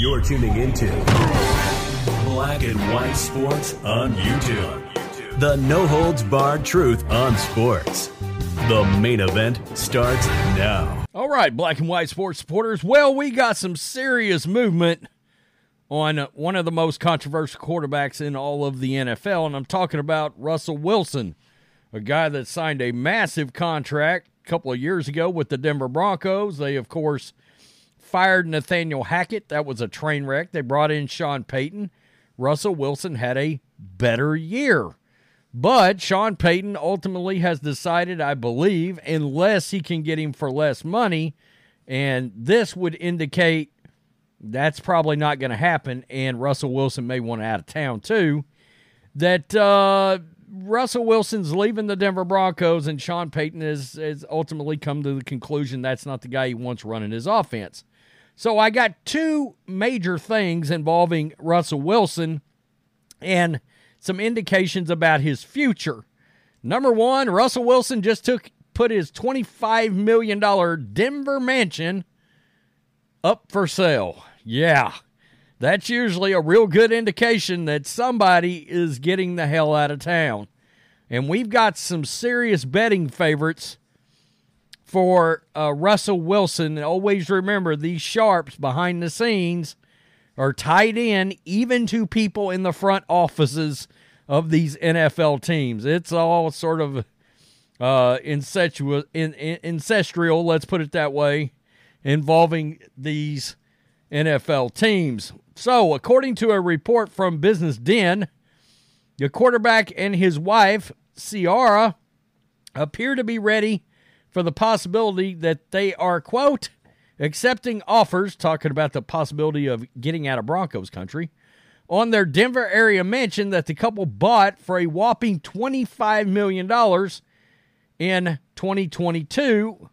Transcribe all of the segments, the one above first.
You're tuning into Black and White Sports on YouTube. The no holds barred truth on sports. The main event starts now. All right, Black and White Sports supporters. Well, we got some serious movement on one of the most controversial quarterbacks in all of the NFL, and I'm talking about Russell Wilson, a guy that signed a massive contract a couple of years ago with the Denver Broncos. They, of course, fired Nathaniel Hackett. That was a train wreck. They brought in Sean Payton. Russell Wilson had a better year. But Sean Payton ultimately has decided, I believe, unless he can get him for less money, and this would indicate that's probably not going to happen, and Russell Wilson may want out of town too, that uh, Russell Wilson's leaving the Denver Broncos, and Sean Payton has, has ultimately come to the conclusion that's not the guy he wants running his offense. So I got two major things involving Russell Wilson and some indications about his future. Number one, Russell Wilson just took put his $25 million Denver mansion up for sale. Yeah, that's usually a real good indication that somebody is getting the hell out of town. And we've got some serious betting favorites for uh, Russell Wilson. Always remember these sharps behind the scenes are tied in even to people in the front offices of these NFL teams. It's all sort of uh, incestuous, in, in, incestual, let's put it that way, involving these NFL teams. So, according to a report from Business Den, the quarterback and his wife, Ciara, appear to be ready for the possibility that they are, quote, accepting offers, talking about the possibility of getting out of Broncos country, on their Denver area mansion that the couple bought for a whopping $25 million in 2022.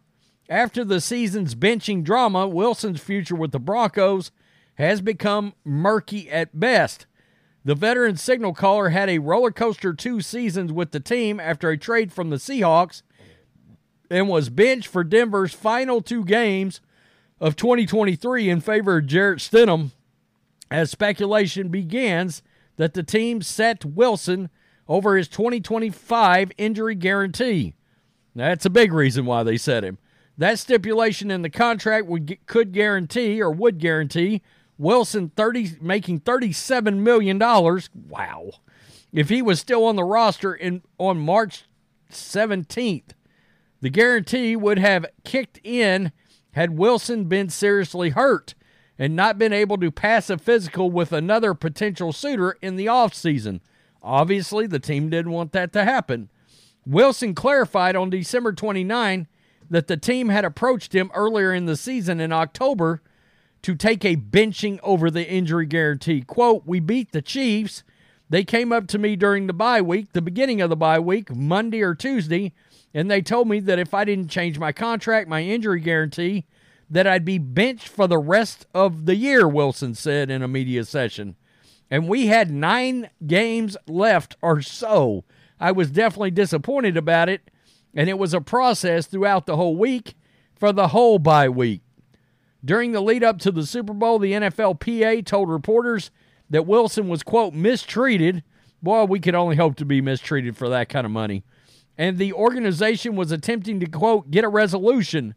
After the season's benching drama, Wilson's future with the Broncos has become murky at best. The veteran signal caller had a roller coaster two seasons with the team after a trade from the Seahawks and was benched for Denver's final two games of 2023 in favor of Jarrett Stidham as speculation begins that the team set Wilson over his 2025 injury guarantee. That's a big reason why they set him. That stipulation in the contract would could guarantee or would guarantee Wilson 30 making 37 million dollars. Wow. If he was still on the roster in on March 17th. The guarantee would have kicked in had Wilson been seriously hurt and not been able to pass a physical with another potential suitor in the offseason. Obviously, the team didn't want that to happen. Wilson clarified on December 29 that the team had approached him earlier in the season in October to take a benching over the injury guarantee. Quote, We beat the Chiefs. They came up to me during the bye week, the beginning of the bye week, Monday or Tuesday, and they told me that if I didn't change my contract, my injury guarantee, that I'd be benched for the rest of the year, Wilson said in a media session. And we had nine games left or so. I was definitely disappointed about it, and it was a process throughout the whole week for the whole bye week. During the lead up to the Super Bowl, the NFLPA told reporters that Wilson was, quote, mistreated. Boy, we could only hope to be mistreated for that kind of money and the organization was attempting to, quote, get a resolution,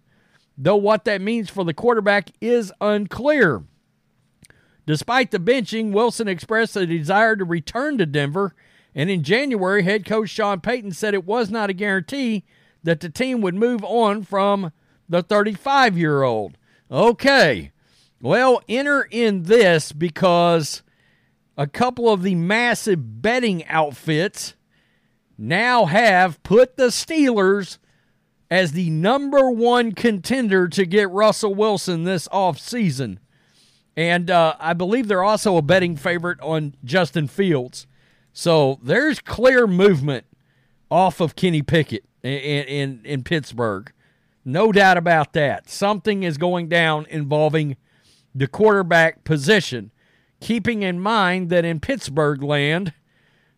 though what that means for the quarterback is unclear. Despite the benching, Wilson expressed a desire to return to Denver, and in January, head coach Sean Payton said it was not a guarantee that the team would move on from the 35 year old. Okay, well, enter in this because a couple of the massive betting outfits now have put the Steelers as the number one contender to get Russell Wilson this offseason. And uh, I believe they're also a betting favorite on Justin Fields. So there's clear movement off of Kenny Pickett in, in, in Pittsburgh. No doubt about that. Something is going down involving the quarterback position. Keeping in mind that in Pittsburgh land,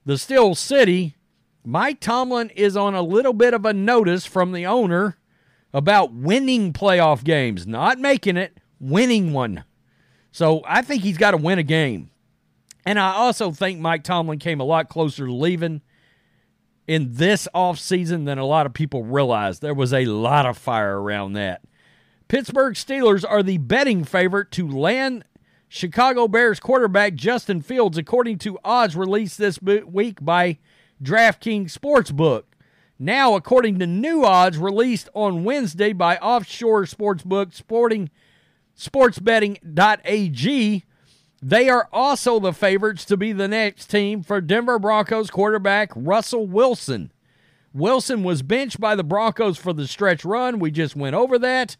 the Steel City, Mike Tomlin is on a little bit of a notice from the owner about winning playoff games, not making it, winning one. So I think he's got to win a game. And I also think Mike Tomlin came a lot closer to leaving in this offseason than a lot of people realize. There was a lot of fire around that. Pittsburgh Steelers are the betting favorite to land Chicago Bears quarterback Justin Fields, according to odds released this week by DraftKings Sportsbook. Now, according to new odds released on Wednesday by offshore sportsbook Sporting sportsbetting.ag, they are also the favorites to be the next team for Denver Broncos quarterback Russell Wilson. Wilson was benched by the Broncos for the stretch run. We just went over that.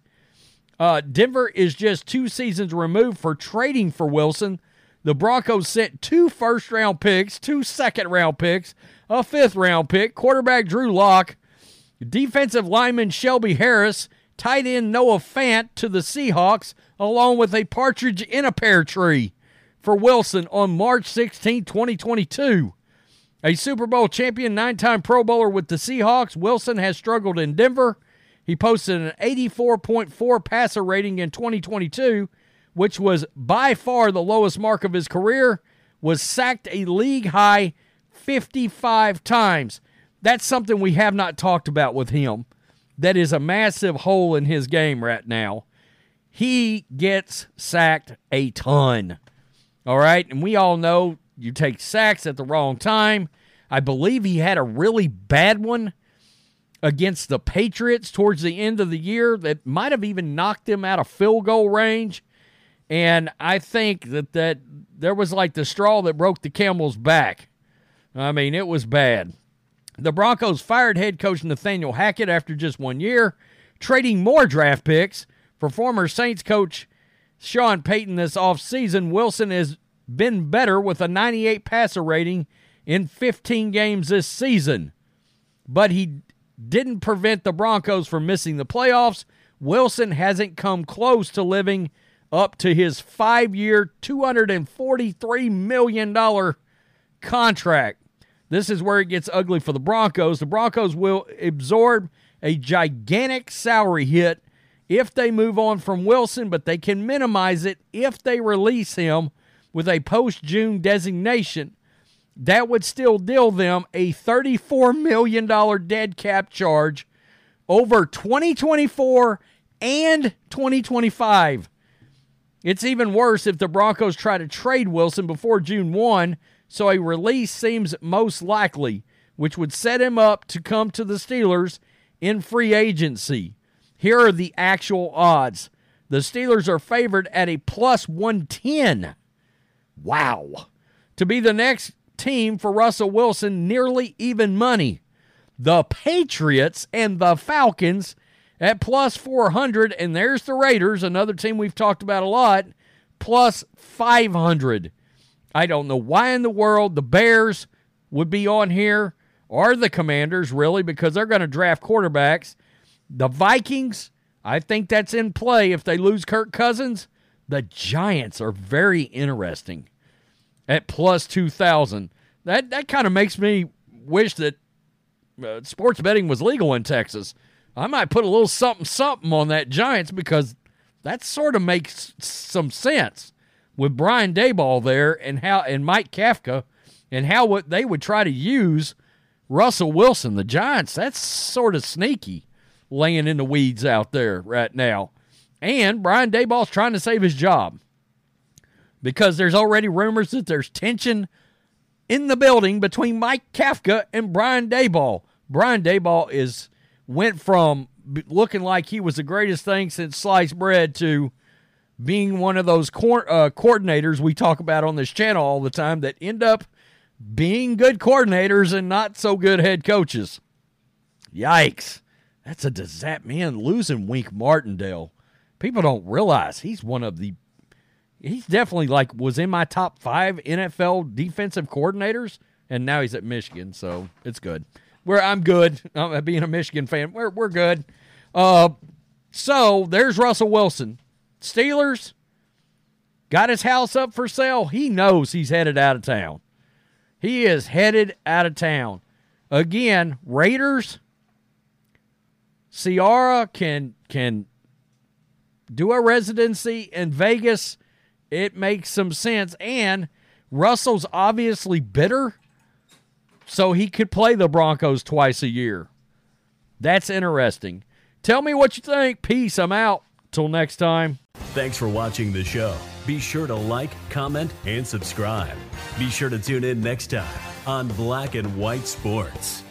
Uh, Denver is just two seasons removed for trading for Wilson. The Broncos sent two first round picks, two second round picks, a fifth round pick, quarterback Drew Lock, defensive lineman Shelby Harris, tight end Noah Fant to the Seahawks, along with a partridge in a pear tree for Wilson on March 16, 2022. A Super Bowl champion, nine time Pro Bowler with the Seahawks, Wilson has struggled in Denver. He posted an 84.4 passer rating in 2022, which was by far the lowest mark of his career, was sacked a league high 55 times. That's something we have not talked about with him. That is a massive hole in his game right now. He gets sacked a ton. All right. And we all know you take sacks at the wrong time. I believe he had a really bad one against the Patriots towards the end of the year that might have even knocked him out of field goal range. And I think that, that there was like the straw that broke the camel's back. I mean, it was bad. The Broncos fired head coach Nathaniel Hackett after just one year, trading more draft picks for former Saints coach Sean Payton this offseason, Wilson has been better with a 98 passer rating in 15 games this season. But he didn't prevent the Broncos from missing the playoffs. Wilson hasn't come close to living up to his five year, $243 million contract. This is where it gets ugly for the Broncos. The Broncos will absorb a gigantic salary hit if they move on from Wilson, but they can minimize it if they release him with a post June designation. That would still deal them a $34 million dead cap charge over 2024 and 2025. It's even worse if the Broncos try to trade Wilson before June 1, so a release seems most likely, which would set him up to come to the Steelers in free agency. Here are the actual odds. The Steelers are favored at a plus 110. Wow. To be the next team for Russell Wilson, nearly even money. The Patriots and the Falcons at plus 400. And there's the Raiders, another team we've talked about a lot, plus 500. I don't know why in the world the Bears would be on here or the Commanders, really, because they're going to draft quarterbacks. The Vikings, I think that's in play if they lose Kirk Cousins. The Giants are very interesting at plus 2,000. That, that kind of makes me wish that uh, sports betting was legal in Texas. I might put a little something something on that Giants because that sort of makes some sense with Brian Daboll there and how and Mike Kafka and how what they would try to use Russell Wilson. The Giants, that's sort of sneaky laying in the weeds out there right now. And Brian Daboll's trying to save his job because there's already rumors that there's tension in the building between Mike Kafka and Brian Daboll. Brian Daboll is went from looking like he was the greatest thing since sliced bread to being one of those co- uh, coordinators we talk about on this channel all the time that end up being good coordinators and not so good head coaches. Yikes. That's a disaster, man. Losing Wink Martindale, people don't realize he's one of the. He's definitely like was in my top five NFL defensive coordinators, and now he's at Michigan, so it's good. Where I'm good, I'm being a Michigan fan. We're we're good. Uh, so there's Russell Wilson, Steelers. Got his house up for sale. He knows he's headed out of town. He is headed out of town. Again, Raiders. Ciara can can do a residency in Vegas. It makes some sense. And Russell's obviously bitter, so he could play the Broncos twice a year. That's interesting. Tell me what you think. Peace. I'm out. Till next time. Thanks for watching the show. Be sure to like, comment, and subscribe. Be sure to tune in next time on Black and White Sports.